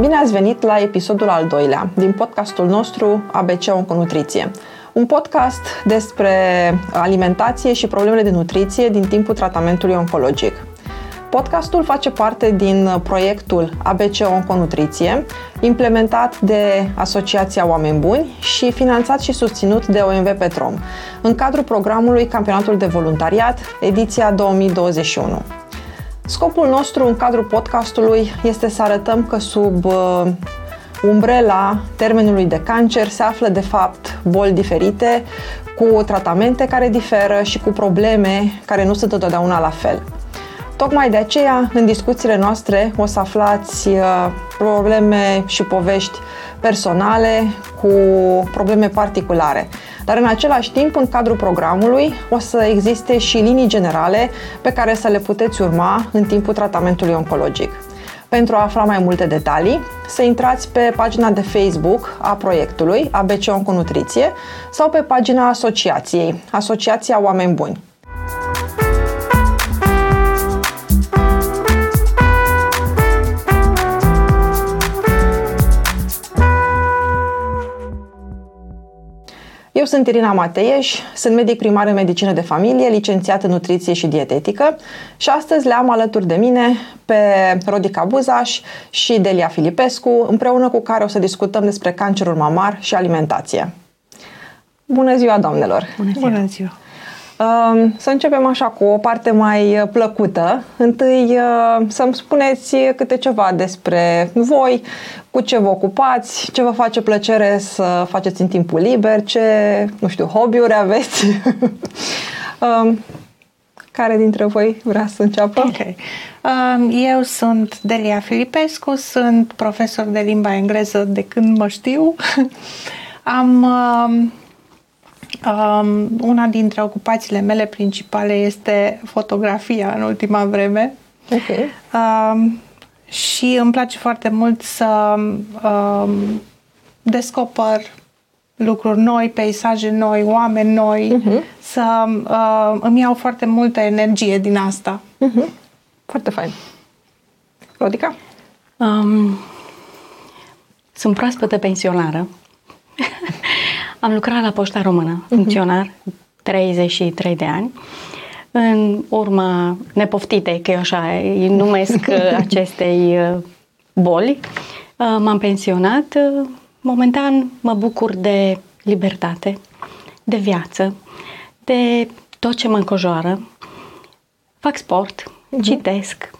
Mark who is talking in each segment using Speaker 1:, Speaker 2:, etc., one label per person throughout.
Speaker 1: Bine ați venit la episodul al doilea din podcastul nostru ABC Onconutriție. Un podcast despre alimentație și problemele de nutriție din timpul tratamentului oncologic. Podcastul face parte din proiectul ABC Onconutriție, implementat de Asociația Oameni Buni și finanțat și susținut de OMV Petrom, în cadrul programului Campionatul de Voluntariat, ediția 2021. Scopul nostru în cadrul podcastului este să arătăm că sub uh, umbrela termenului de cancer se află de fapt boli diferite, cu tratamente care diferă și cu probleme care nu sunt întotdeauna la fel. Tocmai de aceea, în discuțiile noastre, o să aflați uh, probleme și povești personale cu probleme particulare. Dar în același timp, în cadrul programului, o să existe și linii generale pe care să le puteți urma în timpul tratamentului oncologic. Pentru a afla mai multe detalii, să intrați pe pagina de Facebook a proiectului ABC Onconutriție sau pe pagina asociației, Asociația Oameni Buni. Sunt Irina Mateieș, sunt medic primar în medicină de familie, licențiat în nutriție și dietetică și astăzi le am alături de mine pe Rodica Buzaș și Delia Filipescu, împreună cu care o să discutăm despre cancerul mamar și alimentație. Bună ziua, doamnelor!
Speaker 2: Bună ziua! Bună ziua.
Speaker 1: Să începem așa cu o parte mai plăcută. Întâi să-mi spuneți câte ceva despre voi, cu ce vă ocupați, ce vă face plăcere să faceți în timpul liber, ce, nu știu, hobby-uri aveți. Care dintre voi vrea să înceapă?
Speaker 2: Ok. Eu sunt Delia Filipescu, sunt profesor de limba engleză de când mă știu. Am Um, una dintre ocupațiile mele principale este fotografia în ultima vreme.
Speaker 1: Ok.
Speaker 2: Um, și îmi place foarte mult să um, descoper lucruri noi, peisaje noi, oameni noi, uh-huh. să uh, îmi iau foarte multă energie din asta.
Speaker 1: Uh-huh. Foarte fain. Rodica?
Speaker 3: Um, sunt proaspătă pensionară. Am lucrat la Poșta Română, uh-huh. funcționar, 33 de ani. În urma nepoftite, că eu așa îi numesc acestei uh, boli, uh, m-am pensionat. Uh, momentan mă bucur de libertate, de viață, de tot ce mă încojoară. Fac sport, uh-huh. citesc,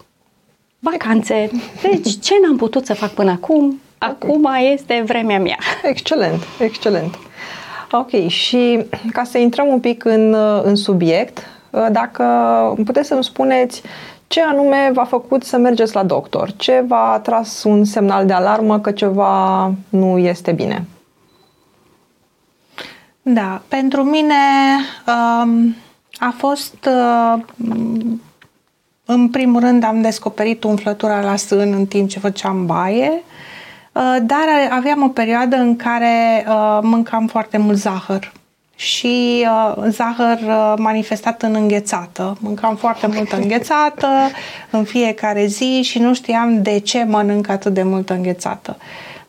Speaker 3: vacanțe. Deci ce n-am putut să fac până acum, okay. acum este vremea mea.
Speaker 1: Excelent, excelent. Ok, și ca să intrăm un pic în, în subiect, dacă puteți să-mi spuneți ce anume v-a făcut să mergeți la doctor? Ce v-a tras un semnal de alarmă că ceva nu este bine?
Speaker 2: Da, pentru mine um, a fost uh, în primul rând am descoperit umflătura la sân în timp ce făceam baie Uh, dar aveam o perioadă în care uh, mâncam foarte mult zahăr și uh, zahăr uh, manifestat în înghețată. Mâncam foarte multă înghețată în fiecare zi și nu știam de ce mănânc atât de multă înghețată.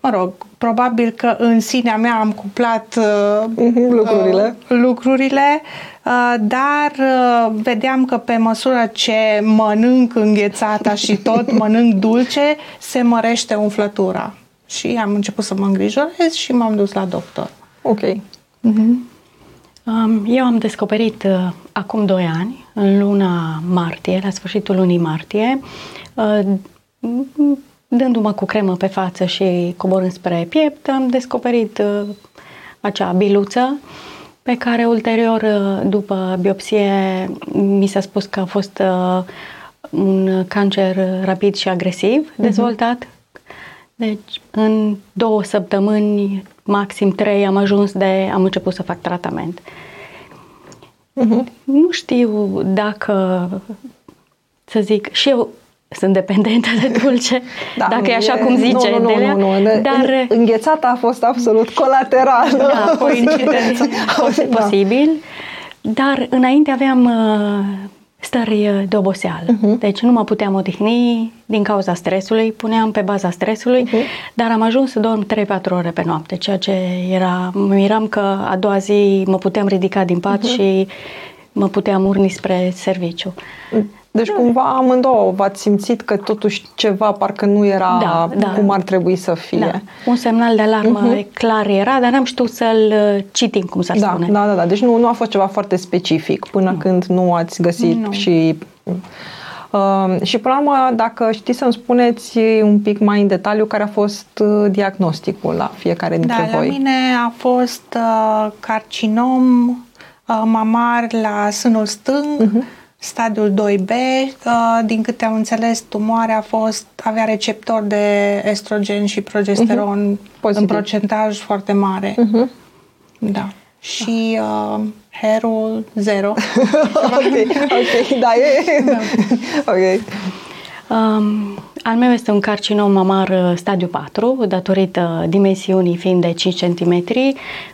Speaker 2: Mă rog, probabil că în sinea mea am cuplat uh,
Speaker 1: mhm, lucrurile,
Speaker 2: uh, lucrurile uh, dar uh, vedeam că pe măsură ce mănânc înghețata și tot mănânc dulce, se mărește umflătura și am început să mă îngrijorez și m-am dus la doctor.
Speaker 1: Ok.
Speaker 3: Uh-huh. Eu am descoperit uh, acum 2 ani, în luna martie, la sfârșitul lunii martie, uh, dându-mă cu cremă pe față și coborând spre piept, am descoperit uh, acea biluță pe care ulterior, uh, după biopsie, mi s-a spus că a fost uh, un cancer rapid și agresiv uh-huh. dezvoltat deci, în două săptămâni, maxim trei, am ajuns de, am început să fac tratament. Uh-huh. Nu știu dacă, să zic, și eu sunt dependentă de dulce, da, dacă e așa cum zice
Speaker 1: nu, nu,
Speaker 3: Delea,
Speaker 1: nu, nu, nu. Dar înghețata a fost absolut colaterală.
Speaker 3: Da, coincidență. Da. Posibil. Dar înainte aveam uh, stări de oboseală. Uh-huh. Deci nu mă puteam odihni din cauza stresului, puneam pe baza stresului, uh-huh. dar am ajuns să dorm 3-4 ore pe noapte, ceea ce era, mă miram că a doua zi mă puteam ridica din pat uh-huh. și mă puteam urni spre serviciu.
Speaker 1: Deci cumva amândouă v-ați simțit că totuși ceva parcă nu era da, da. cum ar trebui să fie. Da.
Speaker 3: Un semnal de alarmă uh-huh. clar era, dar n-am știut să-l uh, citim, cum s-ar
Speaker 1: da,
Speaker 3: spune.
Speaker 1: Da, da, da. Deci nu, nu a fost ceva foarte specific până nu. când nu ați găsit nu. și... Uh, și până la urmă, dacă știți să-mi spuneți un pic mai în detaliu care a fost uh, diagnosticul la fiecare dintre
Speaker 2: da,
Speaker 1: voi.
Speaker 2: la mine a fost uh, carcinom uh, mamar la sânul stâng, uh-huh stadiul 2B. Uh, din câte am înțeles, tumoarea a fost, avea receptor de estrogen și progesteron uh-huh. în procentaj foarte mare. Uh-huh. Da. Și uh, hairul zero.
Speaker 1: ok, ok, da, e... da. ok.
Speaker 3: Um, al meu este un carcinom mamar uh, stadiu 4, datorită dimensiunii fiind de 5 cm,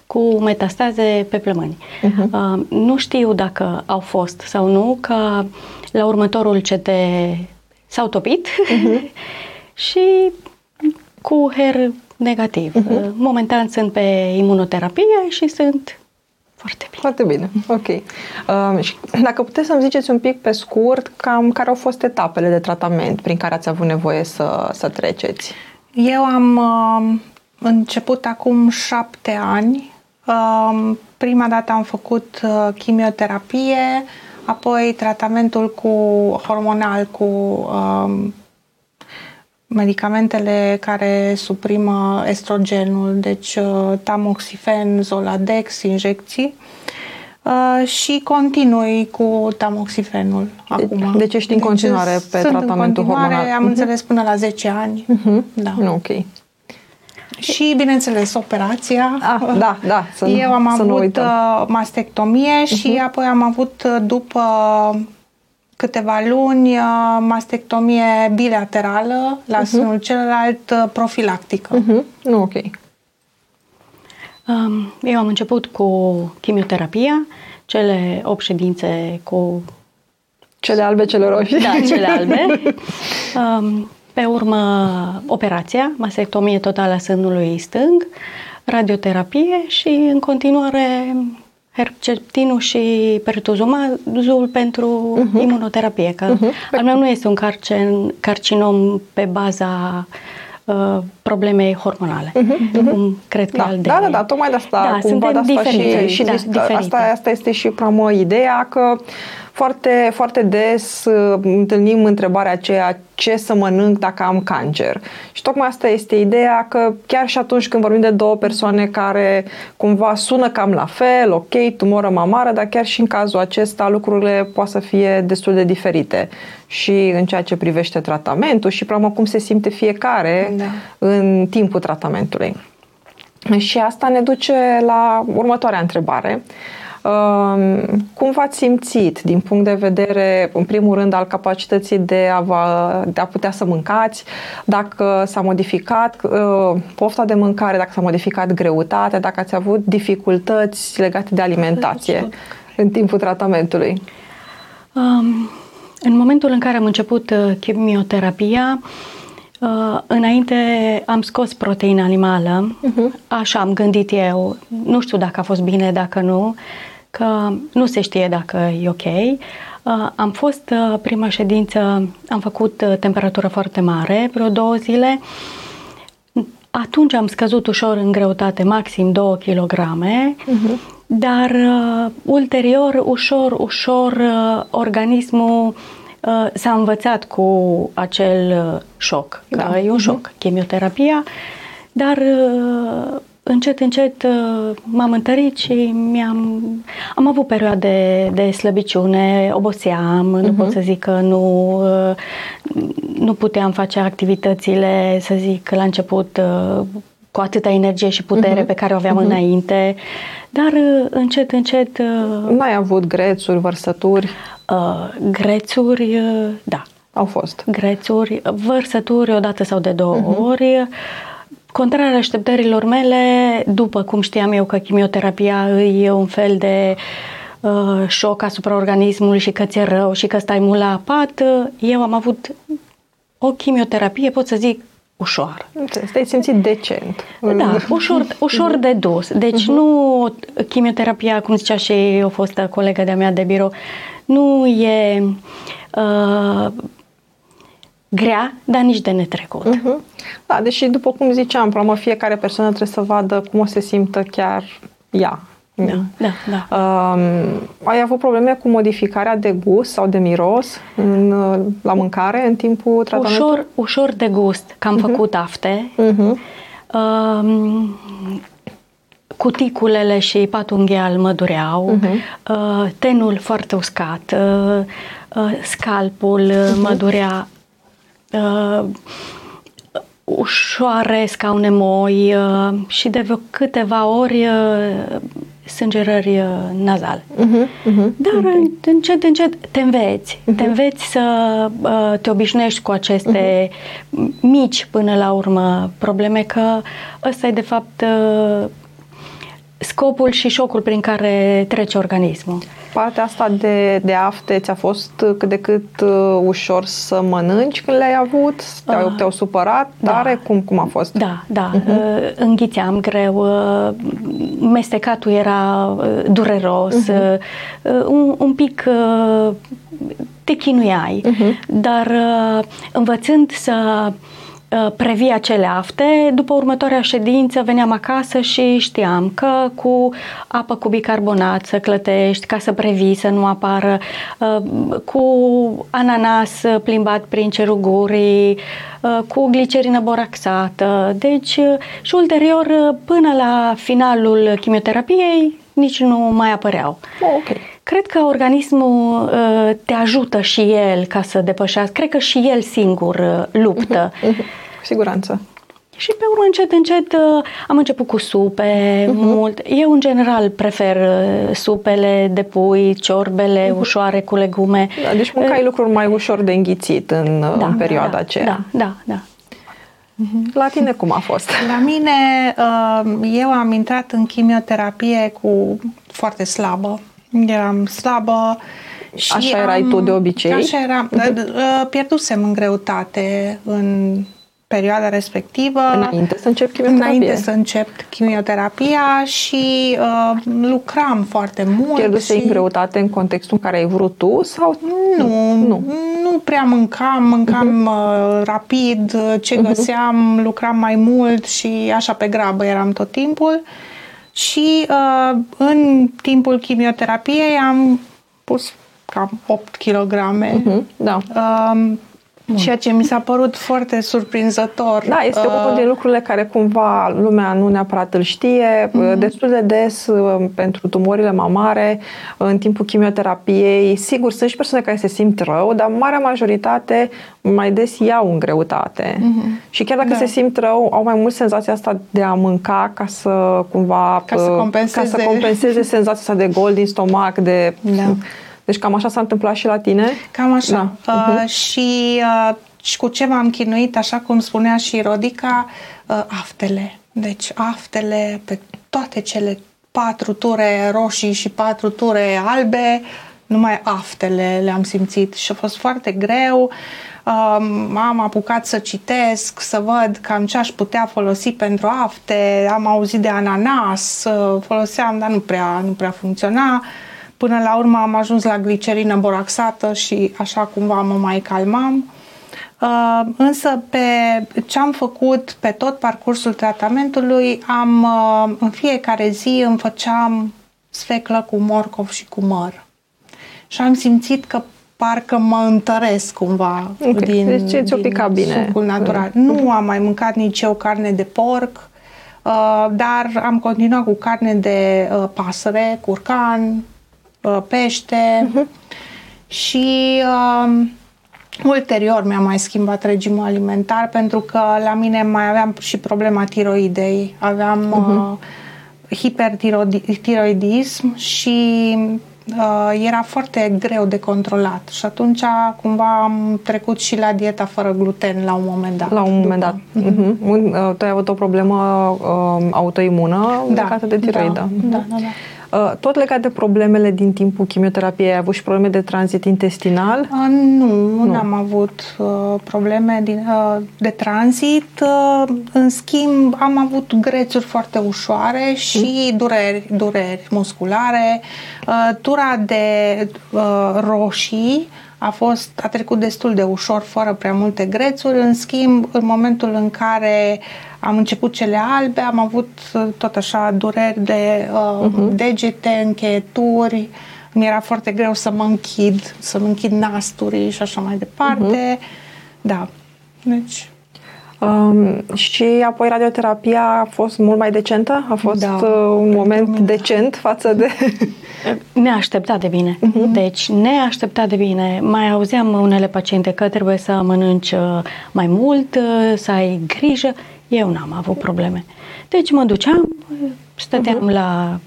Speaker 3: cu metastaze pe plămâni. Uh-huh. Uh, nu știu dacă au fost sau nu, că la următorul CT s-au topit uh-huh. și cu HER negativ. Uh-huh. Momentan sunt pe imunoterapie și sunt foarte bine.
Speaker 1: Foarte bine, ok. Uh, și dacă puteți să-mi ziceți un pic pe scurt cam care au fost etapele de tratament prin care ați avut nevoie să, să treceți?
Speaker 2: Eu am uh, început acum șapte ani. Uh, prima dată am făcut uh, chimioterapie, apoi tratamentul cu hormonal cu uh, medicamentele care suprimă estrogenul, deci uh, tamoxifen, zoladex, injecții uh, și continui cu tamoxifenul
Speaker 1: deci, acum. Deci ești în deci continuare deci, pe tratamentul în continuare, hormonal?
Speaker 2: am uh-huh. înțeles până la 10 ani. Uh-huh.
Speaker 1: Da. Ok.
Speaker 2: Și, bineînțeles, operația.
Speaker 1: Ah, da, da.
Speaker 2: Să Eu am să avut uh, mastectomie uh-huh. și apoi am avut, după câteva luni mastectomie bilaterală, la uh-huh. sânul celălalt profilactică.
Speaker 1: Uh-huh. Nu, ok.
Speaker 3: Um, eu am început cu chimioterapia, cele 8 ședințe cu...
Speaker 1: Cele albe, cele roșii.
Speaker 3: Da, cele albe. Um, pe urmă, operația, mastectomie totală a sânului stâng, radioterapie și, în continuare, Herceptinul și pertuzumazul pentru uh-huh. imunoterapie, că uh-huh. al meu nu este un carcin, carcinom pe baza uh, problemei hormonale, uh-huh. cum cred că
Speaker 1: da,
Speaker 3: al
Speaker 1: de... Da, da, da, tocmai de asta, da, cumva de asta diferite, și, și da, asta, asta este și prea ideea că foarte, foarte des uh, întâlnim întrebarea aceea ce să mănânc dacă am cancer. Și tocmai asta este ideea că chiar și atunci când vorbim de două persoane care cumva sună cam la fel, ok, tumoră mamară, dar chiar și în cazul acesta lucrurile poate să fie destul de diferite și în ceea ce privește tratamentul și, până cum se simte fiecare da. în timpul tratamentului. Și asta ne duce la următoarea întrebare. Cum v-ați simțit din punct de vedere, în primul rând, al capacității de a, vă, de a putea să mâncați, dacă s-a modificat uh, pofta de mâncare, dacă s-a modificat greutatea, dacă ați avut dificultăți legate de alimentație în timpul tratamentului?
Speaker 3: Um, în momentul în care am început uh, chimioterapia, Uh, înainte am scos proteina animală, uh-huh. așa am gândit eu. Nu știu dacă a fost bine, dacă nu că nu se știe dacă e ok. Uh, am fost uh, prima ședință, am făcut uh, temperatură foarte mare, vreo două zile. Atunci am scăzut ușor în greutate, maxim 2 kg, uh-huh. dar uh, ulterior, ușor, ușor, uh, organismul uh, s-a învățat cu acel uh, șoc, că da. e un uh-huh. șoc, chimioterapia, dar uh, încet, încet uh, m-am întărit și mi-am... Am avut perioade de slăbiciune, oboseam, uh-huh. nu pot mhm. să zic că nu, uh, nu puteam face activitățile, să zic, la început uh, cu atâta energie și putere uh-huh. pe care o aveam uh-huh. înainte, dar încet, încet...
Speaker 1: N-ai avut grețuri, vărsături?
Speaker 3: Uh, grețuri, da.
Speaker 1: Au fost.
Speaker 3: Grețuri, vărsături odată sau de două uh-huh. ori, Contrar așteptărilor mele, după cum știam eu că chimioterapia e un fel de uh, șoc asupra organismului și că ți-e rău și că stai mult la pat, uh, eu am avut o chimioterapie, pot să zic, ușoară.
Speaker 1: Te-ai simțit decent.
Speaker 3: Da, ușor, ușor de dus. Deci uh-huh. nu chimioterapia, cum zicea și o fostă colegă de-a mea de birou, nu e uh, grea, dar nici de netrecut. Uh-huh.
Speaker 1: Da, deși după cum ziceam, problema fiecare persoană trebuie să vadă cum o se simtă chiar ea.
Speaker 3: Da, da, da.
Speaker 1: Uh, ai avut probleme cu modificarea de gust sau de miros în, la mâncare în timpul tratamentului?
Speaker 3: Ușor, ușor de gust, că am uh-huh. făcut afte. Uh-huh. Uh, cuticulele și patungheal mă dureau, uh-huh. uh, tenul foarte uscat, uh, uh, scalpul uh-huh. mă durea, uh, ușoare scaune moi uh, și de vreo câteva ori uh, sângerări uh, nazale. Uh-huh, uh-huh, Dar okay. încet, încet te înveți. Uh-huh. Te înveți să uh, te obișnuiești cu aceste uh-huh. mici, până la urmă, probleme, că ăsta e, de fapt, uh, scopul și șocul prin care trece organismul.
Speaker 1: Partea asta de, de afte ți-a fost cât de cât uh, ușor să mănânci când le-ai avut? Te-au, uh, te-au supărat da. tare? Cum, cum a fost?
Speaker 3: Da, da. Uh-huh. Uh, înghițeam greu, uh, mestecatul era uh, dureros, uh-huh. uh, un, un pic uh, te chinuiai, uh-huh. dar uh, învățând să Uh, previ acele afte. După următoarea ședință veneam acasă și știam că cu apă cu bicarbonat să clătești ca să previi să nu apară, uh, cu ananas plimbat prin cerul gurii, uh, cu glicerină boraxată. Deci și ulterior până la finalul chimioterapiei nici nu mai apăreau.
Speaker 1: Oh, okay.
Speaker 3: Cred că organismul te ajută și el ca să depășească. Cred că și el singur luptă. Uh-huh
Speaker 1: cu siguranță.
Speaker 3: Și pe urmă, încet, încet, uh, am început cu supe, uh-huh. mult. Eu, în general, prefer uh, supele de pui, ciorbele uh-huh. ușoare cu legume.
Speaker 1: Da, deci mâncai uh, lucruri mai ușor de înghițit în, da, în perioada
Speaker 3: da,
Speaker 1: aceea.
Speaker 3: Da, da, da.
Speaker 1: Uh-huh. La tine cum a fost?
Speaker 2: La mine, eu am intrat în chimioterapie cu foarte slabă. Eram slabă și
Speaker 1: Așa
Speaker 2: am,
Speaker 1: erai tu de obicei?
Speaker 2: Așa eram. Uh-huh. Pierdusem în greutate în perioada respectivă.
Speaker 1: Înainte să încep chimioterapia.
Speaker 2: Înainte să încep chimioterapia și uh, lucram foarte mult.
Speaker 1: Pierduse
Speaker 2: și...
Speaker 1: în greutate în contextul în care ai vrut tu? sau
Speaker 2: Nu, nu, nu prea mâncam, mâncam uh-huh. uh, rapid, ce uh-huh. găseam, lucram mai mult și așa pe grabă eram tot timpul. Și uh, în timpul chimioterapiei am pus cam 8 kg. Uh-huh.
Speaker 1: Da. Uh,
Speaker 2: Bun. Ceea ce mi s-a părut foarte surprinzător.
Speaker 1: Da, este uh, unul din lucrurile care cumva lumea nu neapărat îl știe. Uh-huh. Destul de des uh, pentru tumorile mamare, în timpul chimioterapiei, sigur, sunt și persoane care se simt rău, dar marea majoritate mai des iau în greutate. Uh-huh. Și chiar dacă da. se simt rău, au mai mult senzația asta de a mânca ca să cumva...
Speaker 2: Ca să compenseze,
Speaker 1: ca să compenseze senzația asta de gol din stomac, de... Da deci cam așa s-a întâmplat și la tine?
Speaker 2: Cam așa. Da. Uh, uh-huh. și, uh, și cu ce m-am chinuit, așa cum spunea și Rodica, uh, aftele. Deci aftele pe toate cele patru ture roșii și patru ture albe, numai aftele le-am simțit și a fost foarte greu. Um, am apucat să citesc, să văd cam ce aș putea folosi pentru afte, am auzit de ananas, uh, foloseam, dar nu prea, nu prea funcționa. Uh, Până la urmă am ajuns la glicerină boraxată și așa cumva mă mai calmam. Uh, însă pe ce am făcut pe tot parcursul tratamentului, am uh, în fiecare zi îmi făceam sfeclă cu morcov și cu măr. Și am simțit că parcă mă întăresc cumva
Speaker 1: okay. din, deci ți-o pica bine.
Speaker 2: sucul natural. Mm. Nu am mai mâncat nici eu carne de porc, uh, dar am continuat cu carne de uh, pasăre, curcan, Uh, pește uh-huh. și uh, ulterior mi-am mai schimbat regimul alimentar pentru că la mine mai aveam și problema tiroidei. Aveam uh-huh. uh, hipertiroidism și uh, era foarte greu de controlat și atunci cumva am trecut și la dieta fără gluten la un moment dat.
Speaker 1: La un moment dat. Uh-huh. Uh-huh. Tu ai avut o problemă uh, autoimună
Speaker 2: da,
Speaker 1: legată de tiroidă.
Speaker 2: Da, uh-huh. da, da, da.
Speaker 1: Uh, tot legat de problemele din timpul chimioterapiei, ai avut și probleme de tranzit intestinal?
Speaker 2: Uh, nu, nu, am avut uh, probleme din, uh, de tranzit. Uh, în schimb, am avut grețuri foarte ușoare și mm. dureri, dureri musculare. Uh, tura de uh, roșii a fost, a trecut destul de ușor, fără prea multe grețuri. În schimb, în momentul în care am început cele albe, am avut uh, tot așa dureri de uh, uh-huh. degete, încheieturi, mi era foarte greu să mă închid, să-mi închid nasturii și așa mai departe. Uh-huh. Da. Deci...
Speaker 1: Um, și apoi radioterapia a fost mult mai decentă? A fost da, uh, un moment mine. decent față de...
Speaker 3: Neașteptat de bine. Uh-huh. Deci, neașteptat de bine. Mai auzeam unele paciente că trebuie să mănânci uh, mai mult, uh, să ai grijă. Eu n-am avut probleme. Deci mă duceam, stăteam uh-huh. la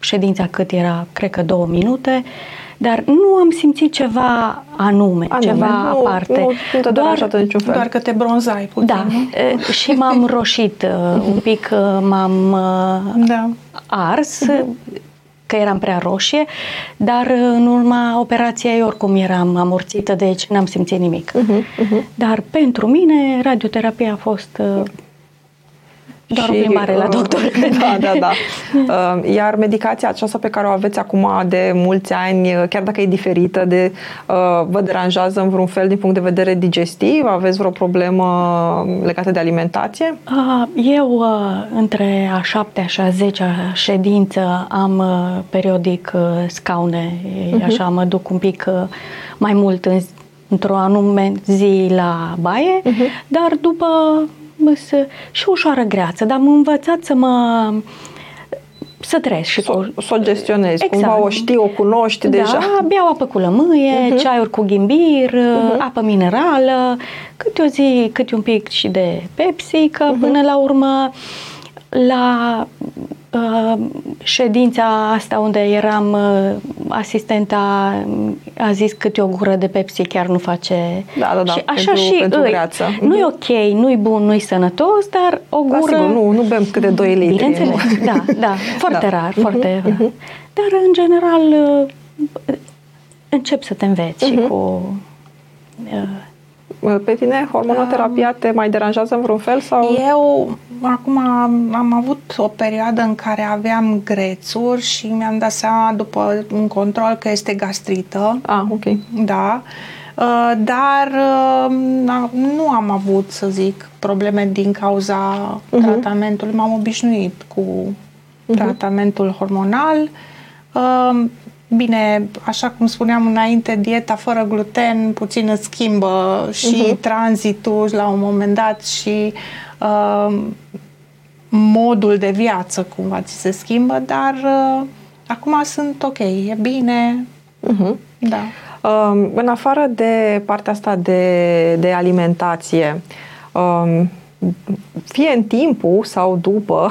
Speaker 3: ședința cât era, cred că două minute, dar nu am simțit ceva anume, anume ceva nu, aparte. Nu,
Speaker 1: nu te doar, niciun fel.
Speaker 2: Doar că te bronzai puțin,
Speaker 3: Da,
Speaker 2: nu?
Speaker 3: și m-am roșit un pic, m-am da. ars, că eram prea roșie, dar în urma operației oricum eram amorțită, deci n-am simțit nimic. Uh-huh, uh-huh. Dar pentru mine radioterapia a fost doar și, o plimbare la uh, doctor.
Speaker 1: Da, da, da. Uh, iar medicația aceasta pe care o aveți acum de mulți ani, uh, chiar dacă e diferită, de, vă deranjează în vreun fel din punct de vedere digestiv? Aveți vreo problemă legată de alimentație?
Speaker 3: Eu, între a șaptea și a zecea ședință, am periodic scaune, uh-huh. așa mă duc un pic mai mult în, într-o anume zi la baie, uh-huh. dar după să, și ușoară greață, dar am învățat să mă să trăiesc și
Speaker 1: cu... Să o gestionezi, exact. cumva o știi, o cunoști
Speaker 3: da,
Speaker 1: deja.
Speaker 3: beau apă cu lămâie, uh-huh. ceaiuri cu ghimbir, uh-huh. apă minerală, câte o zi, câte un pic și de Pepsi, că uh-huh. până la urmă la Uh, ședința asta unde eram uh, asistenta a zis câte o gură de Pepsi chiar nu face
Speaker 1: da, da, da,
Speaker 3: și așa
Speaker 1: pentru,
Speaker 3: și
Speaker 1: pentru
Speaker 3: îi, nu e ok, nu e bun, nu e sănătos, dar o da, gură... Da,
Speaker 1: sigur, nu, nu bem câte 2 litri.
Speaker 3: Bineînțeles, da, da, foarte da. rar, uh-huh, foarte uh-huh. rar. Dar în general uh, încep să te înveți uh-huh. și mhm. cu
Speaker 1: uh, pe tine hormonoterapia te mai deranjează în vreun fel? sau?
Speaker 2: Eu acum am, am avut o perioadă în care aveam grețuri și mi-am dat seama după un control că este gastrită.
Speaker 1: Ah, ok.
Speaker 2: Da. Uh, dar uh, nu am avut, să zic, probleme din cauza uh-huh. tratamentului. M-am obișnuit cu uh-huh. tratamentul hormonal. Uh, Bine, așa cum spuneam înainte, dieta fără gluten puțin îți schimbă și uh-huh. tranzitul la un moment dat și uh, modul de viață cumva ți se schimbă, dar uh, acum sunt ok, e bine. Uh-huh. Da.
Speaker 1: Uh, în afară de partea asta de, de alimentație, uh, fie în timpul sau după,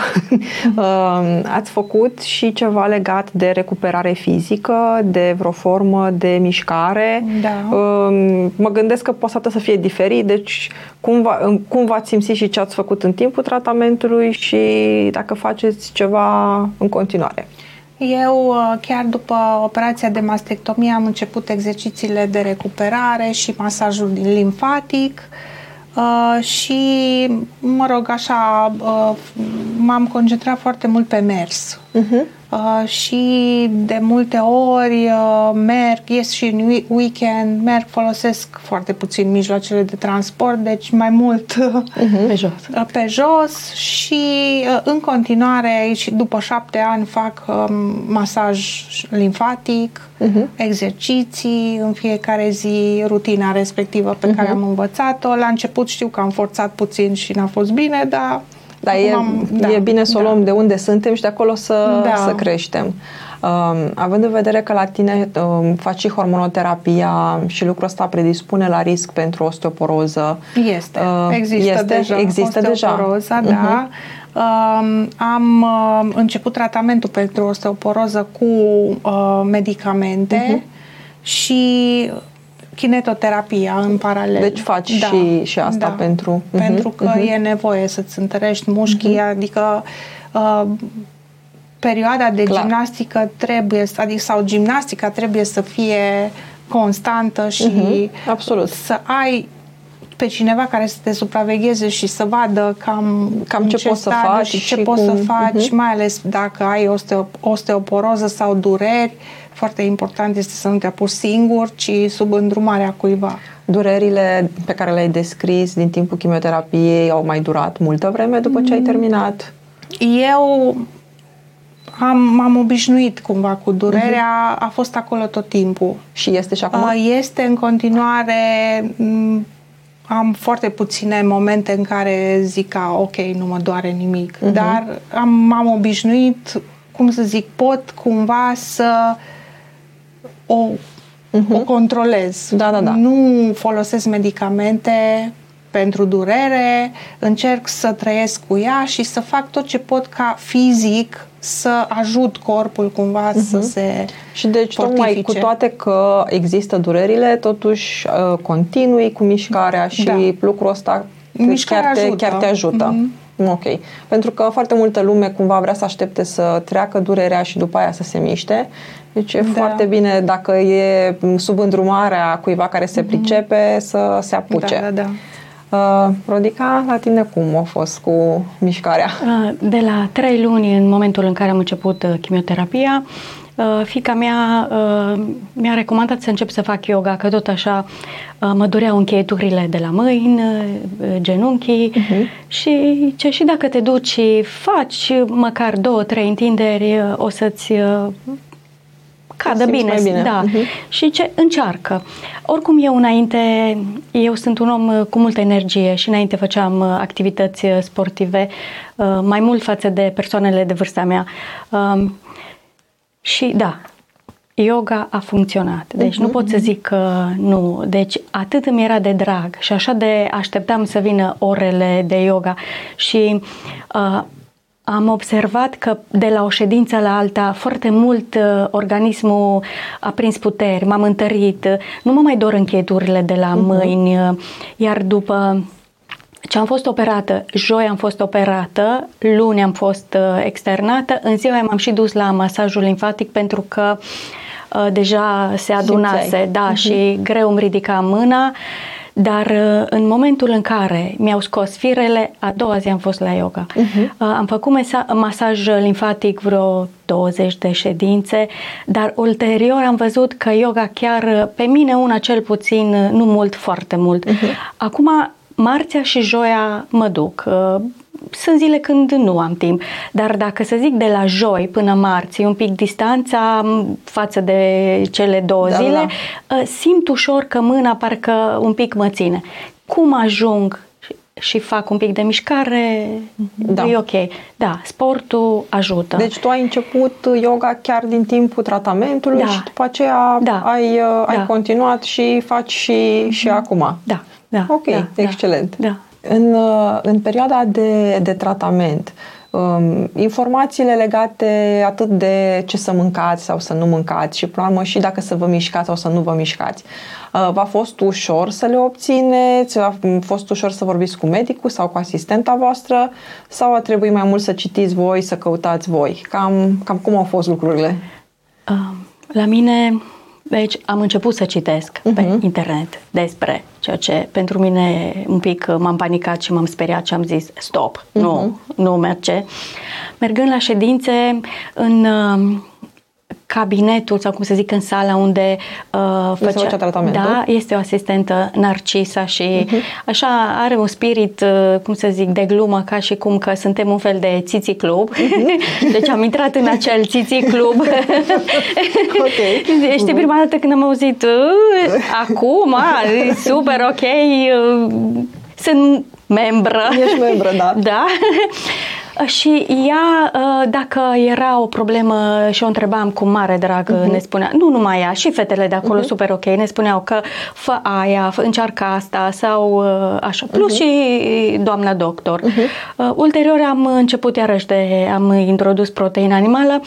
Speaker 1: um, ați făcut și ceva legat de recuperare fizică, de vreo formă de mișcare.
Speaker 2: Da.
Speaker 1: Um, mă gândesc că poate să fie diferit, deci cum, va, cum v-ați simțit și ce ați făcut în timpul tratamentului și dacă faceți ceva în continuare.
Speaker 2: Eu, uh, chiar după operația de mastectomie, am început exercițiile de recuperare și masajul din limfatic. Uh, Uh, și, mă rog, așa, uh, m-am concentrat foarte mult pe mers. Uh-huh. Uh, și de multe ori uh, merg, ies și în weekend, merg, folosesc foarte puțin mijloacele de transport, deci mai mult
Speaker 3: uh-huh. pe jos.
Speaker 2: Uh, pe jos și uh, în continuare, și după șapte ani, fac uh, masaj limfatic, uh-huh. exerciții în fiecare zi, rutina respectivă pe uh-huh. care am învățat-o. La început știu că am forțat puțin și n-a fost bine, dar
Speaker 1: dar e, am, da, e bine să o da. luăm de unde suntem și de acolo să, da. să creștem. Um, având în vedere că la tine um, faci și hormonoterapia și lucrul ăsta predispune la risc pentru osteoporoză.
Speaker 2: Este. Uh, există este, deja
Speaker 1: există
Speaker 2: osteoporoza, deja. da. Uh-huh. Um, am uh, început tratamentul pentru osteoporoză cu uh, medicamente uh-huh. și kinetoterapia în paralel.
Speaker 1: Deci faci da, și, și asta
Speaker 2: da,
Speaker 1: pentru...
Speaker 2: Pentru uh-huh, că uh-huh. e nevoie să-ți întărești mușchii, uh-huh. adică uh, perioada de
Speaker 1: Clar.
Speaker 2: gimnastică trebuie, să- adică sau gimnastica trebuie să fie constantă și
Speaker 1: Mhm, absolut.
Speaker 2: să ai pe cineva care să te supravegheze și să vadă cam,
Speaker 1: Cam
Speaker 2: în
Speaker 1: ce poți să
Speaker 2: stadiu
Speaker 1: faci
Speaker 2: și ce
Speaker 1: și
Speaker 2: poți să
Speaker 1: cum-
Speaker 2: faci,
Speaker 1: Mhm.
Speaker 2: mai ales dacă ai osteo, osteoporoză sau dureri. Foarte important este să nu te apuci singur, ci sub îndrumarea cuiva.
Speaker 1: Durerile pe care le-ai descris din timpul chimioterapiei au mai durat multă vreme după ce ai terminat?
Speaker 2: Eu am, m-am obișnuit cumva cu durerea, a fost acolo tot timpul.
Speaker 1: Și este și acum?
Speaker 2: Uh, Este în continuare, m, am foarte puține momente în care zic că ok, nu mă doare nimic,
Speaker 1: Mhm.
Speaker 2: dar am, m-am obișnuit, cum să zic, pot cumva să o, o controlez.
Speaker 1: Mhm. Da, da, da.
Speaker 2: Nu folosesc medicamente pentru durere, încerc să trăiesc cu ea și să fac tot ce pot ca fizic să ajut corpul cumva să se
Speaker 1: Și deci, tocmai cu
Speaker 2: fortifice.
Speaker 1: toate că există durerile, totuși uh, continui cu mișcarea și
Speaker 2: Da.
Speaker 1: lucrul ăsta
Speaker 2: Mișcarea
Speaker 1: chiar, te,
Speaker 2: ajută.
Speaker 1: chiar te ajută. Ok. Pentru că foarte multă lume cumva vrea să aștepte să treacă durerea și după aia să se miște. Deci e
Speaker 2: Da.
Speaker 1: foarte bine dacă e sub îndrumarea cuiva care se pricepe să se apuce.
Speaker 2: Da, da, da.
Speaker 1: Uh, Rodica, la tine cum a fost cu mișcarea?
Speaker 3: Uh, De la trei luni, în momentul în care am început uh, chimioterapia, uh, fica mea uh, mi-a recomandat să încep să fac yoga, că tot așa uh, mă dureau încheieturile de la mâini, uh, genunchii
Speaker 1: Mhm.
Speaker 3: și ce și dacă te duci și faci măcar două, trei întinderi, uh, o să-ți uh, cadă
Speaker 1: simți
Speaker 3: bine,
Speaker 1: mai bine.
Speaker 3: da.
Speaker 1: Mhm.
Speaker 3: Și ce încearcă. Oricum eu înainte, eu sunt un om uh, cu multă energie și înainte făceam uh, activități uh, sportive uh, mai mult față de persoanele de vârsta mea. Um, Și da, yoga a funcționat. Deci nu pot să zic că nu. Deci atât îmi era de drag și așa de așteptam să vină orele de yoga și uh, am observat că de la o ședință la alta foarte mult uh, organismul a prins puteri, m-am întărit, uh, nu mă mai dor încheieturile de la mâini, uh, iar după ce am fost operată, joi am fost operată, luni am fost uh, externată, în ziua aia m-am și dus la masajul limfatic pentru că uh, deja se adunase,
Speaker 1: Simțeai.
Speaker 3: da, și greu îmi ridica mâna, dar uh, în momentul în care mi-au scos firele, a doua zi am fost la yoga. Uh, am făcut mesa- masaj limfatic vreo 20 de ședințe, dar ulterior am văzut că yoga chiar uh, pe mine una cel puțin, uh, nu mult, foarte mult. Acum marțea și joia mă duc. Uh, Sunt zile când nu am timp, dar dacă să zic de la joi până marți, e un pic distanța m, față de cele două
Speaker 1: Da,
Speaker 3: zile,
Speaker 1: da.
Speaker 3: uh, simt ușor că mâna parcă un pic mă ține. Cum ajung și- și fac un pic de mișcare,
Speaker 1: Da.
Speaker 3: e ok. Da, sportul ajută.
Speaker 1: Deci tu ai început yoga chiar din timpul tratamentului
Speaker 3: Da.
Speaker 1: și după aceea
Speaker 3: Da.
Speaker 1: ai, uh, ai
Speaker 3: Da.
Speaker 1: continuat și faci și, și acum.
Speaker 3: da, da.
Speaker 1: Ok,
Speaker 3: da,
Speaker 1: excelent.
Speaker 3: Da.
Speaker 1: În, uh, în perioada de, de tratament, um, informațiile legate atât de ce să mâncați sau să nu mâncați și, până la urmă, și dacă să vă mișcați sau să nu vă mișcați, uh, v-a fost ușor să le obțineți? A fost ușor să vorbiți cu medicul sau cu asistenta voastră? Sau a trebuit mai mult să citiți voi, să căutați voi? Cam, cam cum au fost lucrurile?
Speaker 3: Uh, La mine, deci am început să citesc uh-huh. pe internet despre ceea ce pentru mine un pic m-am panicat și m-am speriat și am zis stop, uh-huh. nu, nu merge. Mergând la ședințe în uh, cabinetul sau cum să zic în sala unde uh,
Speaker 1: se făcea tratamentul?
Speaker 3: Da, este o asistentă Narcisa și uh-huh. așa are un spirit, uh, cum să zic, de glumă ca și cum că suntem un fel de țiții club. Uh-huh. deci am intrat în acel țiții club.
Speaker 1: Ok.
Speaker 3: Este prima dată când am auzit "Uh, acum, a, e super ok, uh, sunt membră.
Speaker 1: Ești membră, da.
Speaker 3: Da. Și ea, uh, dacă era o problemă și o întrebam cu mare drag, uh-huh. ne spunea, nu numai ea, și fetele de acolo, uh-huh. super ok, ne spuneau că fă aia, fă, încearcă asta sau uh, așa. Plus uh-huh. și doamna doctor. Uh-huh. Ulterior am început iarăși de, am introdus proteina animală,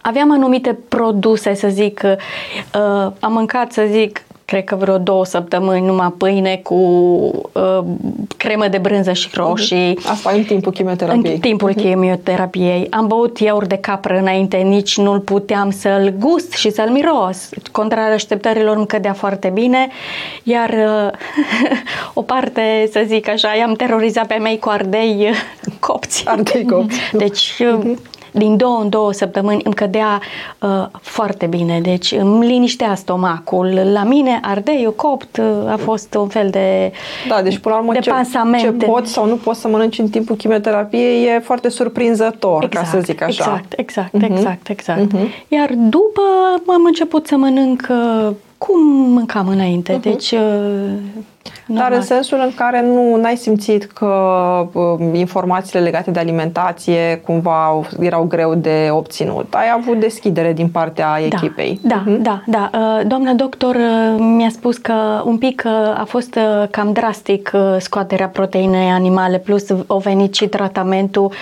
Speaker 3: aveam anumite produse, să zic, uh, am mâncat, să zic, cred că vreo două săptămâni numai pâine cu uh, cremă de brânză și roșii.
Speaker 1: Uh-huh. Asta în timpul chimioterapiei.
Speaker 3: În timpul uh-huh. chimioterapiei. Am băut iaurt de capră înainte, nici nu-l puteam să-l gust și să-l miros. Contrar așteptărilor îmi cădea foarte bine, iar uh, o parte, să zic așa, i-am terorizat pe mei cu ardei copți.
Speaker 1: Ardei copți.
Speaker 3: Deci uh-huh din două în două săptămâni îmi cădea uh, foarte bine, deci îmi liniștea stomacul. La mine ardeiul copt uh, a fost un fel de
Speaker 1: Da, deci până la urmă
Speaker 3: de
Speaker 1: ce,
Speaker 3: pansament.
Speaker 1: ce poți sau nu poți să mănânci în timpul chimioterapiei e foarte surprinzător,
Speaker 3: exact,
Speaker 1: ca să zic așa.
Speaker 3: Exact, exact, uh-huh. exact, exact. Uh-huh. Iar după am început să mănânc uh, cum mâncam înainte, uh-huh. deci uh,
Speaker 1: Normal. Dar în sensul în care nu ai simțit că uh, informațiile legate de alimentație cumva erau greu de obținut. Ai avut deschidere din partea
Speaker 3: da,
Speaker 1: echipei.
Speaker 3: Da, uh-huh. da, da. Uh, doamna doctor uh, mi-a spus că un pic uh, a fost cam drastic scoaterea proteinei animale, plus o venit și tratamentul.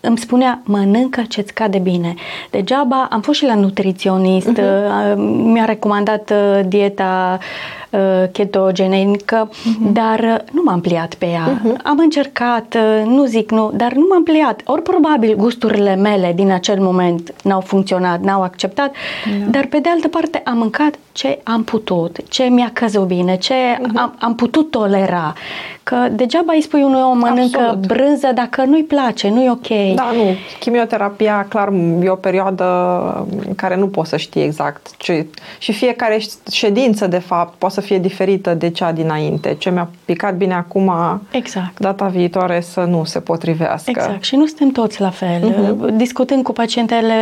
Speaker 3: Îmi spunea, mănâncă ce-ți cade bine. Degeaba am fost și la nutriționist, uh-huh. mi-a recomandat dieta Uh, ketogenică, uh-huh. dar uh, nu m-am pliat pe ea. Uh-huh. Am încercat, uh, nu zic nu, dar nu m-am pliat. Ori probabil gusturile mele din acel moment n-au funcționat, n-au acceptat, uh-huh. dar pe de altă parte am mâncat ce am putut, ce mi-a căzut bine, ce uh-huh. am, am putut tolera. Că degeaba îi spui unui om mănâncă Absolut. brânză dacă nu-i place, nu-i ok.
Speaker 1: Da, nu. Chimioterapia, clar, e o perioadă în care nu poți să știi exact ce... Și fiecare ședință, de fapt, poate să fie diferită de cea dinainte. Ce mi-a picat bine acum,
Speaker 3: exact.
Speaker 1: data viitoare să nu se potrivească.
Speaker 3: Exact. Și nu suntem toți la fel. Uh-huh. Discutând cu pacientele,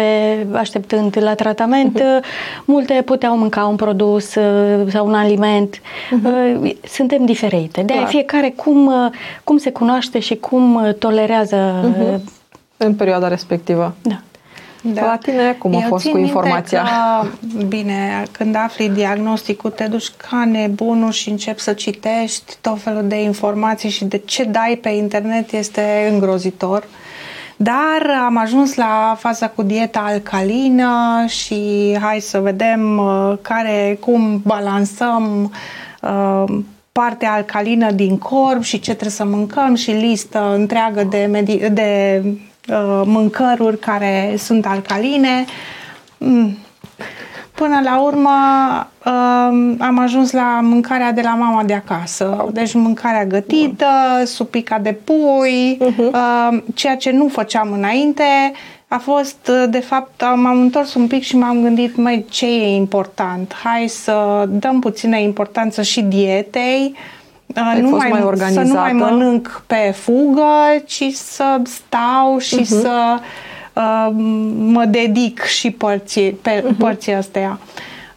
Speaker 3: așteptând la tratament, uh-huh. multe puteau mânca un produs uh, sau un aliment. Uh-huh. Suntem diferite. De-aia fiecare cum, uh, cum se cunoaște și cum uh, tolerează uh-huh.
Speaker 1: în perioada respectivă.
Speaker 3: Da.
Speaker 1: Da. La tine cum a Eu fost cu informația?
Speaker 2: Că, bine, când afli diagnosticul, te duci ca nebunul și începi să citești tot felul de informații și de ce dai pe internet este îngrozitor. Dar am ajuns la faza cu dieta alcalină și hai să vedem care, cum balansăm uh, partea alcalină din corp și ce trebuie să mâncăm și listă întreagă de, medi- de uh, mâncăruri care sunt alcaline. Mm. Până la urmă uh, am ajuns la mâncarea de la mama de acasă. Deci mâncarea gătită, supica de pui, uh-huh. uh, ceea ce nu făceam înainte a fost, uh, de fapt, m-am întors un pic și m-am gândit, mai ce e important? Hai să dăm puțină importanță și dietei,
Speaker 1: uh, Ai nu mai, mai
Speaker 2: să nu mai mănânc pe fugă, ci să stau și uh-huh. să uh, mă dedic și părții, pe uh-huh. părții astea.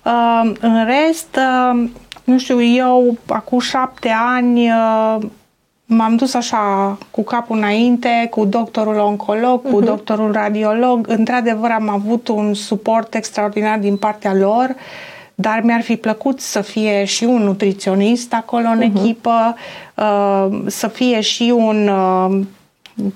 Speaker 2: Uh, în rest, uh, nu știu, eu acum șapte ani uh, m-am dus așa cu capul înainte, cu doctorul oncolog, cu uh-huh. doctorul radiolog. Într-adevăr am avut un suport extraordinar din partea lor, dar mi-ar fi plăcut să fie și un nutriționist acolo în uh-huh. echipă, uh, să fie și un uh,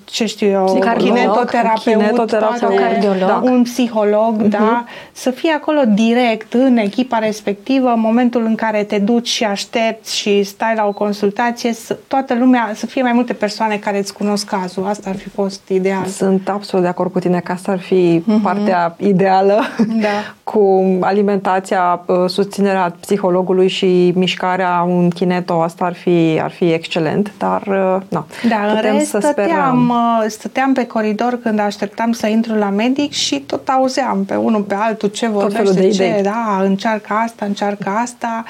Speaker 2: ce știu eu, kinetoterapeut, kinetoterapeut
Speaker 3: sau cardiolog.
Speaker 2: Da. un psiholog, uh-huh. da, să fie acolo direct în echipa respectivă, în momentul în care te duci și aștepți și stai la o consultație, să, toată lumea, să fie mai multe persoane care îți cunosc cazul. Asta ar fi fost ideal.
Speaker 1: Sunt absolut de acord cu tine că asta ar fi uh-huh. partea ideală da. cu alimentația, uh, susținerea psihologului și mișcarea, un kineto, asta ar fi, ar fi excelent, dar uh, na,
Speaker 2: da, putem în rest, să sperăm stăteam, uh, stăteam pe coridor când așteptam să intru la medic și tot auzeam pe unul pe altul ce vorbește, de ce, idei. da, încearcă asta, încearcă asta.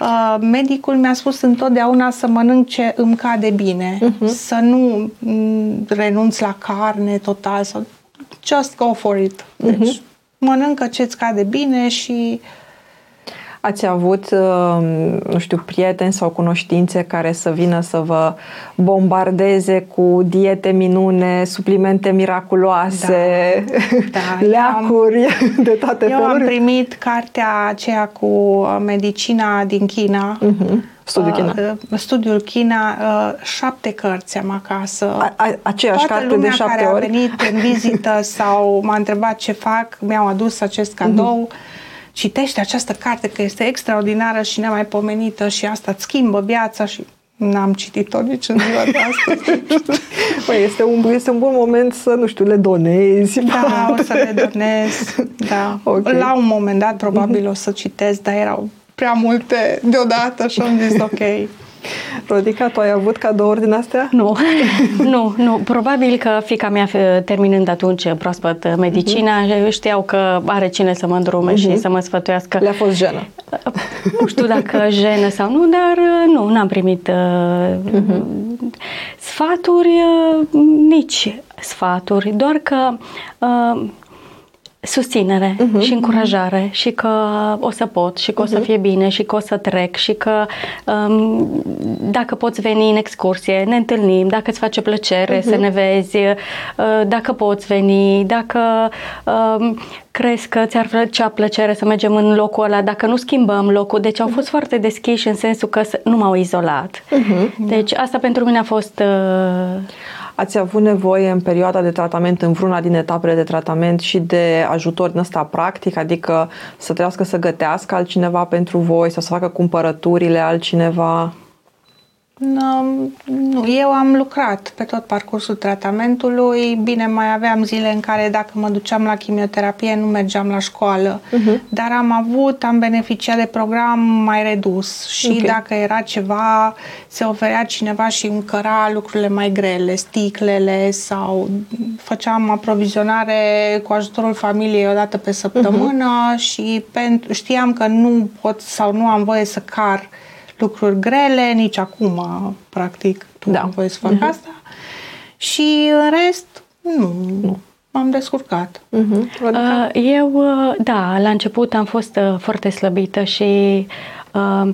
Speaker 2: Uh, medicul mi-a spus întotdeauna să mănânc ce îmi cade bine, uh-huh. să nu mm, renunț la carne total sau just go for it. Deci, uh-huh. mănâncă ce-ți cade bine și uh,
Speaker 1: Ați avut, uh, nu știu, prieteni sau cunoștințe care să vină să vă bombardeze cu diete minune, suplimente miraculoase, da, da, leacuri am, de toate
Speaker 2: eu
Speaker 1: feluri?
Speaker 2: Eu am primit cartea aceea cu uh, medicina din China, uh-huh.
Speaker 1: Studiul China.
Speaker 2: Uh, studiul China, uh, șapte cărți am acasă. A,
Speaker 1: a, aceeași
Speaker 2: Toată
Speaker 1: carte de șapte
Speaker 2: care
Speaker 1: ori?
Speaker 2: a venit în vizită sau m-a întrebat ce fac, mi-au adus acest cadou. Uh-huh citește această carte că este extraordinară și nemaipomenită și asta îți schimbă viața și N-am citit-o nici în ziua de astăzi.
Speaker 1: Păi, este un, este un bun moment să, nu știu, le donezi.
Speaker 2: Da, o să le donez. Da. Okay. La un moment dat, probabil, o să citesc, dar erau prea multe deodată și am zis, ok,
Speaker 1: Rodica, tu ai avut cadouri din astea?
Speaker 3: Nu, nu, nu. Probabil că fica mea, terminând atunci proaspăt medicina, uh-huh. știau că are cine să mă îndrume uh-huh. și mhm. să mă sfătuiască.
Speaker 1: Le-a fost jenă.
Speaker 3: Nu știu dacă jenă sau nu, dar nu, n-am primit uh, uh-huh. sfaturi, uh, nici sfaturi, doar că uh, susținere uh-huh, și încurajare uh-huh. și că o să pot și că uh-huh. o să fie bine și că o să trec și că um, dacă poți veni în excursie, ne întâlnim, dacă îți face plăcere uh-huh. să ne vezi, uh, dacă poți veni, dacă um, crezi că ți-ar făcea plăcere să mergem în locul ăla, dacă nu schimbăm locul. Deci au fost uh-huh. foarte deschiși în sensul că nu m-au izolat. Uh-huh. Deci asta pentru mine a fost... Uh,
Speaker 1: Ați avut nevoie în perioada de tratament, în vreuna din etapele de tratament și de ajutor din ăsta practic, adică să trebuiască să gătească altcineva pentru voi sau să facă cumpărăturile altcineva?
Speaker 2: Nu, eu am lucrat pe tot parcursul tratamentului. Bine, mai aveam zile în care dacă mă duceam la chimioterapie nu mergeam la școală, uh-huh. dar am avut, am beneficiat de program mai redus și okay. dacă era ceva, se oferea cineva și încăra lucrurile mai grele, sticlele sau făceam aprovizionare cu ajutorul familiei o dată pe săptămână uh-huh. și pentru, știam că nu pot sau nu am voie să car uh, lucruri grele, nici acum, practic, nu da. am voie să fac uh-huh. asta. Și în rest, nu, nu. M-am descurcat. Uh-huh.
Speaker 3: Uh, eu, uh, da, la început am fost uh, foarte slăbită și uh,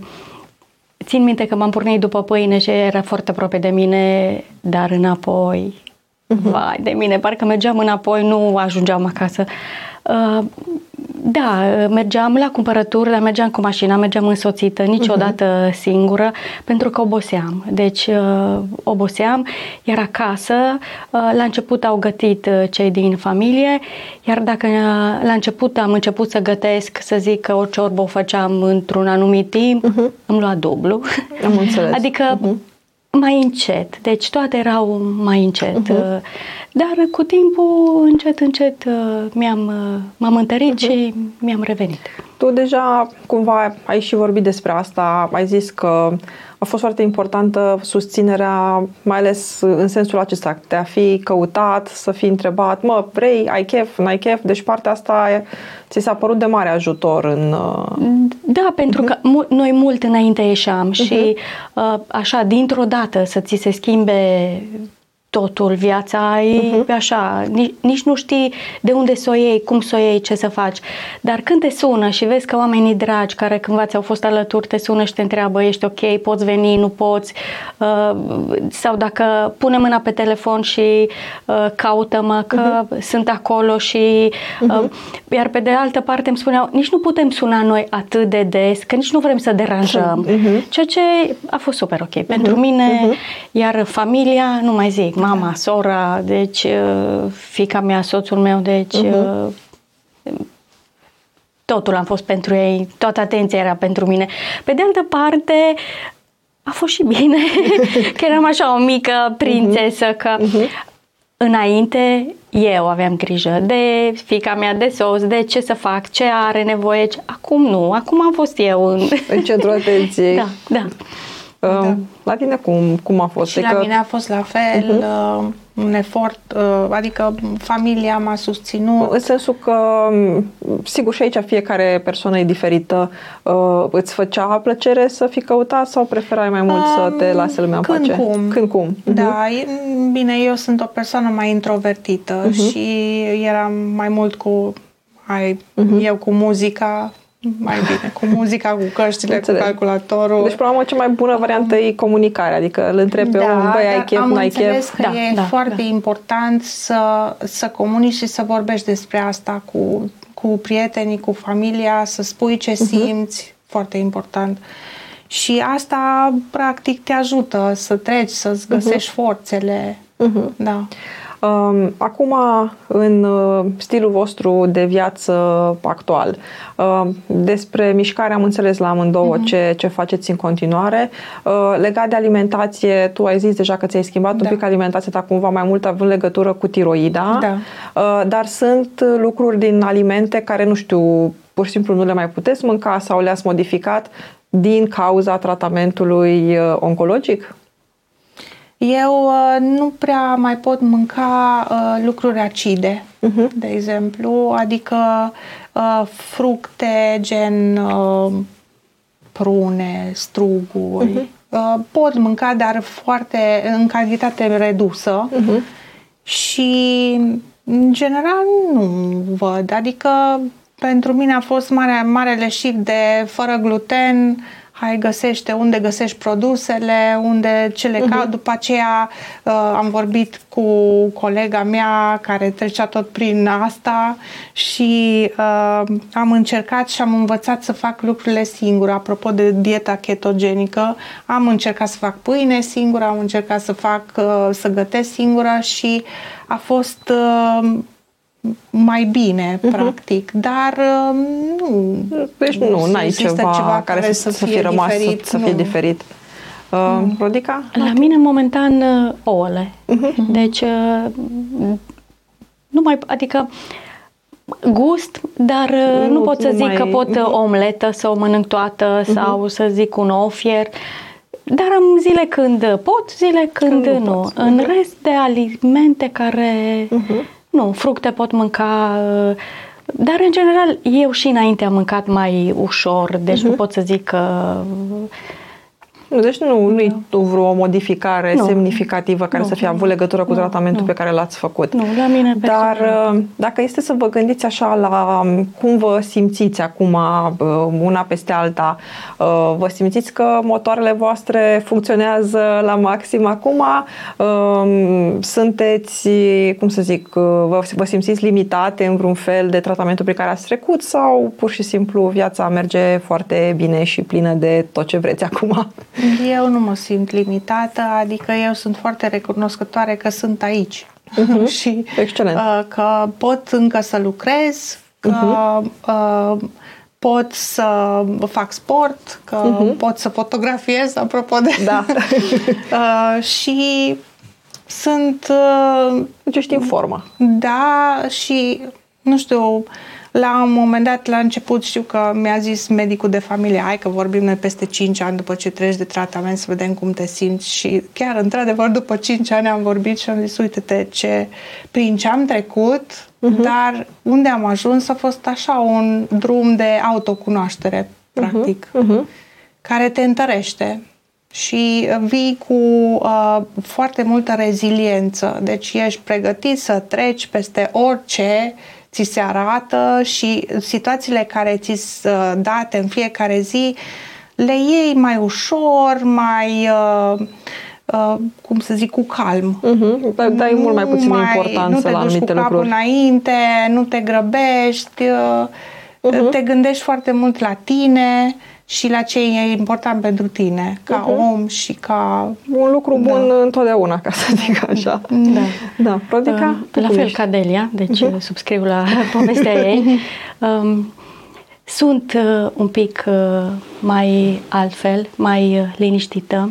Speaker 3: țin minte că m-am pornit după pâine și era foarte aproape de mine, dar înapoi, uh-huh. vai de mine, parcă mergeam înapoi, nu ajungeam acasă. Uh, da, mergeam la cumpărături, dar mergeam cu mașina, mergeam însoțită, niciodată uh-huh. singură, pentru că oboseam. Deci uh, oboseam, iar acasă, uh, la început au gătit uh, cei din familie, iar dacă uh, la început am început să gătesc, să zic că o ciorbă o făceam într-un anumit timp, uh-huh. îmi lua dublu.
Speaker 1: Am înțeles.
Speaker 3: Adică uh-huh mai încet, deci toate erau mai încet. Uh-huh. Dar cu timpul, încet, încet, uh, mi-am, uh, m-am întărit uh-huh. și mi-am revenit.
Speaker 1: Tu deja cumva ai și vorbit despre asta, ai zis că a fost foarte importantă susținerea, mai ales în sensul acesta, de a fi căutat, să fi întrebat, mă, vrei, ai chef, n-ai chef, deci partea asta ți s-a părut de mare ajutor în... Uh,
Speaker 3: da, pentru uh-huh. că noi mult înainte ieșeam uh-huh. și așa, dintr-o dată să ți se schimbe totul, viața e uh-huh. așa, nici, nici nu știi de unde să o iei, cum să o iei, ce să faci. Dar când te sună și vezi că oamenii dragi care cândva ți-au fost alături te sună și te întreabă, ești ok, poți veni, nu poți, uh, sau dacă pune mâna pe telefon și uh, caută-mă că uh-huh. sunt acolo și uh, uh-huh. iar pe de altă parte îmi spuneau, nici nu putem suna noi atât de des, că nici nu vrem să deranjăm. Uh-huh. Ceea ce a fost super ok. Uh-huh. Pentru mine, uh-huh. iar familia, nu mai zic, mama, da. sora, deci uh, fica mea, soțul meu, deci uh-huh. totul am fost pentru ei, toată atenția era pentru mine. Pe de altă parte, a fost și bine, că eram așa o mică prințesă, uh-huh. că uh-huh. înainte eu aveam grijă de fica mea, de soț, de ce să fac, ce are nevoie. Acum nu, acum am fost eu în,
Speaker 1: în centrul atenției.
Speaker 3: Da, da.
Speaker 1: Da. La tine cum, cum a fost?
Speaker 2: Și adică... la mine a fost la fel, uh-huh. un efort, uh, adică familia m-a susținut.
Speaker 1: În sensul că, sigur, și aici fiecare persoană e diferită. Uh, îți făcea plăcere să fii căutat sau preferai mai mult um, să te lase lumea în
Speaker 2: când
Speaker 1: pace?
Speaker 2: Cum.
Speaker 1: Când cum.
Speaker 2: Uh-huh. Da, bine, eu sunt o persoană mai introvertită uh-huh. și eram mai mult cu ai, uh-huh. eu cu muzica, mai bine, cu muzica, cu căștile, Înțeleg. cu calculatorul.
Speaker 1: Deci, până la cea mai bună variantă e comunicarea, adică îl întrebi pe da, om, băi, ai chef,
Speaker 2: am
Speaker 1: n-ai chef.
Speaker 2: că da, e da, foarte da. important să, să comunici și să vorbești despre asta cu, cu prietenii, cu familia, să spui ce uh-huh. simți, foarte important. Și asta, practic, te ajută să treci, să-ți găsești uh-huh. forțele. Uh-huh. Da.
Speaker 1: Um, acum, în uh, stilul vostru de viață actual, um, despre mișcare am înțeles la amândouă uh-huh. ce, ce faceți în continuare. Uh, legat de alimentație, tu ai zis deja că ți-ai schimbat da. un pic alimentația ta cumva mai mult având legătură cu tiroida,
Speaker 2: da.
Speaker 1: Uh, dar sunt lucruri din alimente care, nu știu, pur și simplu nu le mai puteți mânca sau le-ați modificat din cauza tratamentului oncologic?
Speaker 2: Eu uh, nu prea mai pot mânca uh, lucruri acide, uh-huh. de exemplu, adică uh, fructe gen uh, prune, struguri. Uh-huh. Uh, pot mânca, dar foarte în cantitate redusă uh-huh. și în general nu văd. Adică pentru mine a fost mare, marele shift de fără gluten, hai găsește unde găsești produsele, unde ce le uh-huh. caut. După aceea uh, am vorbit cu colega mea care trecea tot prin asta și uh, am încercat și am învățat să fac lucrurile singură. Apropo de dieta ketogenică, am încercat să fac pâine singură, am încercat să fac uh, să gătesc singură și a fost uh, mai bine, uh-huh. practic, dar um, nu.
Speaker 1: Deci nu, nu ai ceva, ceva care, care să, să fie rămas, diferit, să, să fie diferit. Uh, Rodica?
Speaker 3: La mine, momentan, uh, ouăle. Uh-huh. Deci, uh, nu mai, adică gust, dar uh, nu, nu pot să zic mai... că pot uh-huh. omletă să o mănânc toată uh-huh. sau să zic un ofier. Dar am zile când pot, zile când, când nu. Pot. În uh-huh. rest de alimente care uh-huh nu, fructe pot mânca, uh, dar în general eu și înainte am mâncat mai ușor, deci uh-huh. nu mhm. pot să zic că
Speaker 1: nu, deci nu, nu e vreo modificare nu. semnificativă care nu. să fie avut legătură cu nu. tratamentul nu. pe care l-ați făcut.
Speaker 3: Nu, la mine
Speaker 1: Dar uh, dacă este să vă gândiți așa la um, cum vă simțiți acum uh, una peste alta, uh, vă simțiți că motoarele voastre funcționează la maxim acum? Um, sunteți, cum să zic, vă, vă simțiți limitate în vreun fel de tratamentul pe care ați trecut sau pur și simplu viața merge foarte bine și plină de tot ce vreți acum?
Speaker 2: Eu nu mă simt limitată, adică eu sunt foarte recunoscătoare că sunt aici. Uh-huh. și
Speaker 1: Excelent. Uh,
Speaker 2: că pot încă să lucrez, că uh-huh. uh, pot să fac sport, că uh-huh. pot să fotografiez, apropo de...
Speaker 1: Da.
Speaker 2: uh, și sunt... Uh,
Speaker 1: deci ești în formă.
Speaker 2: Da, și nu știu, la un moment dat, la început, știu că mi-a zis medicul de familie, hai că vorbim noi peste 5 ani după ce treci de tratament să vedem cum te simți și chiar, într-adevăr, după 5 ani am vorbit și am zis, uite-te, ce, prin ce am trecut, uh-huh. dar unde am ajuns a fost așa un drum de autocunoaștere, uh-huh. practic, uh-huh. care te întărește și vii cu uh, foarte multă reziliență. Deci ești pregătit să treci peste orice ți se arată și situațiile care ți sunt uh, date în fiecare zi le iei mai ușor, mai uh, uh, cum să zic, cu calm.
Speaker 1: Uh-huh. Dai, dai mult mai puțin mai, importanță la anumite lucruri.
Speaker 2: Nu te duci cu înainte, nu te grăbești, uh, uh-huh. te gândești foarte mult la tine și la ce e important pentru tine, ca uh-huh. om și ca...
Speaker 1: Un lucru da. bun întotdeauna, ca să zic așa.
Speaker 2: Da.
Speaker 1: Da. Rodica?
Speaker 3: Uh, la fel ești? ca Delia, deci uh-huh. subscriu la povestea ei. Um, sunt uh, un pic uh, mai altfel, mai uh, liniștită.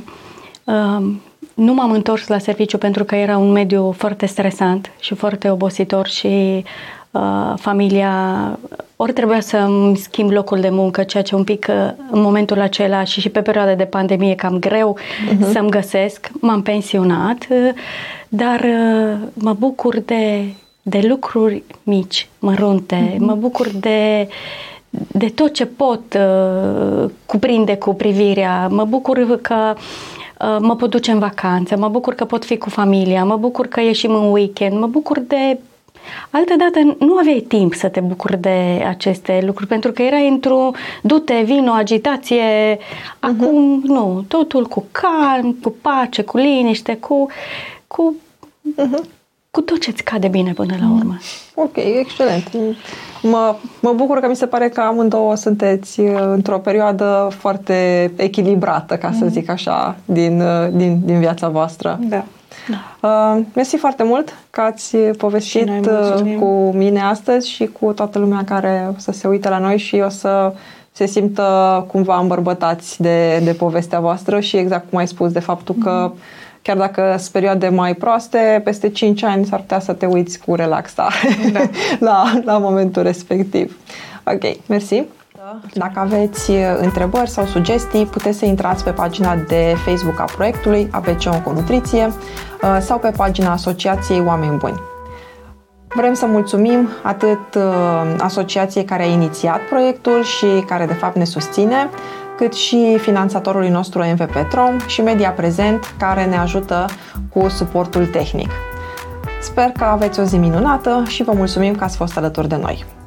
Speaker 3: Uh, nu m-am întors la serviciu pentru că era un mediu foarte stresant și foarte obositor și uh, familia ori trebuia să îmi schimb locul de muncă, ceea ce un pic uh, în momentul acela și și pe perioada de pandemie cam greu uh-huh. să-mi găsesc. M-am pensionat, uh, dar uh, mă bucur de, de lucruri mici, mărunte, uh-huh. mă bucur de de tot ce pot uh, cuprinde cu privirea. Mă bucur că uh, mă pot duce în vacanță, mă bucur că pot fi cu familia, mă bucur că ieșim în weekend, mă bucur de Altădată nu aveai timp să te bucuri de aceste lucruri, pentru că erai într-o du-te, vino, agitație. Acum, uh-huh. nu, totul cu calm, cu pace, cu liniște, cu, cu, uh-huh. cu tot ce-ți cade bine până la urmă.
Speaker 1: Ok, excelent. Mă, mă bucur că mi se pare că amândouă sunteți uh, într-o perioadă foarte echilibrată, ca să zic așa, din, uh, din, din viața voastră.
Speaker 2: Da.
Speaker 1: Da. Uh, mersi foarte mult că ați povestit uh, cu mine astăzi și cu toată lumea care o să se uite la noi și o să se simtă cumva îmbărbătați de, de povestea voastră și exact cum ai spus, de faptul mm-hmm. că mhm. chiar dacă sunt perioade mai proaste, peste 5 ani s-ar putea să te uiți cu relaxare da. la, la momentul respectiv. Ok, mersi! Dacă aveți uh, întrebări sau sugestii, puteți să intrați pe pagina de Facebook a proiectului ABC Onconutriție uh, sau pe pagina Asociației Oameni Buni. Vrem să mulțumim atât uh, asociației care a inițiat proiectul și care de fapt ne susține, cât și finanțatorului nostru MV Petrom și Media Prezent, care ne ajută cu suportul tehnic. Sper că aveți o zi minunată și vă mulțumim că ați fost alături de noi.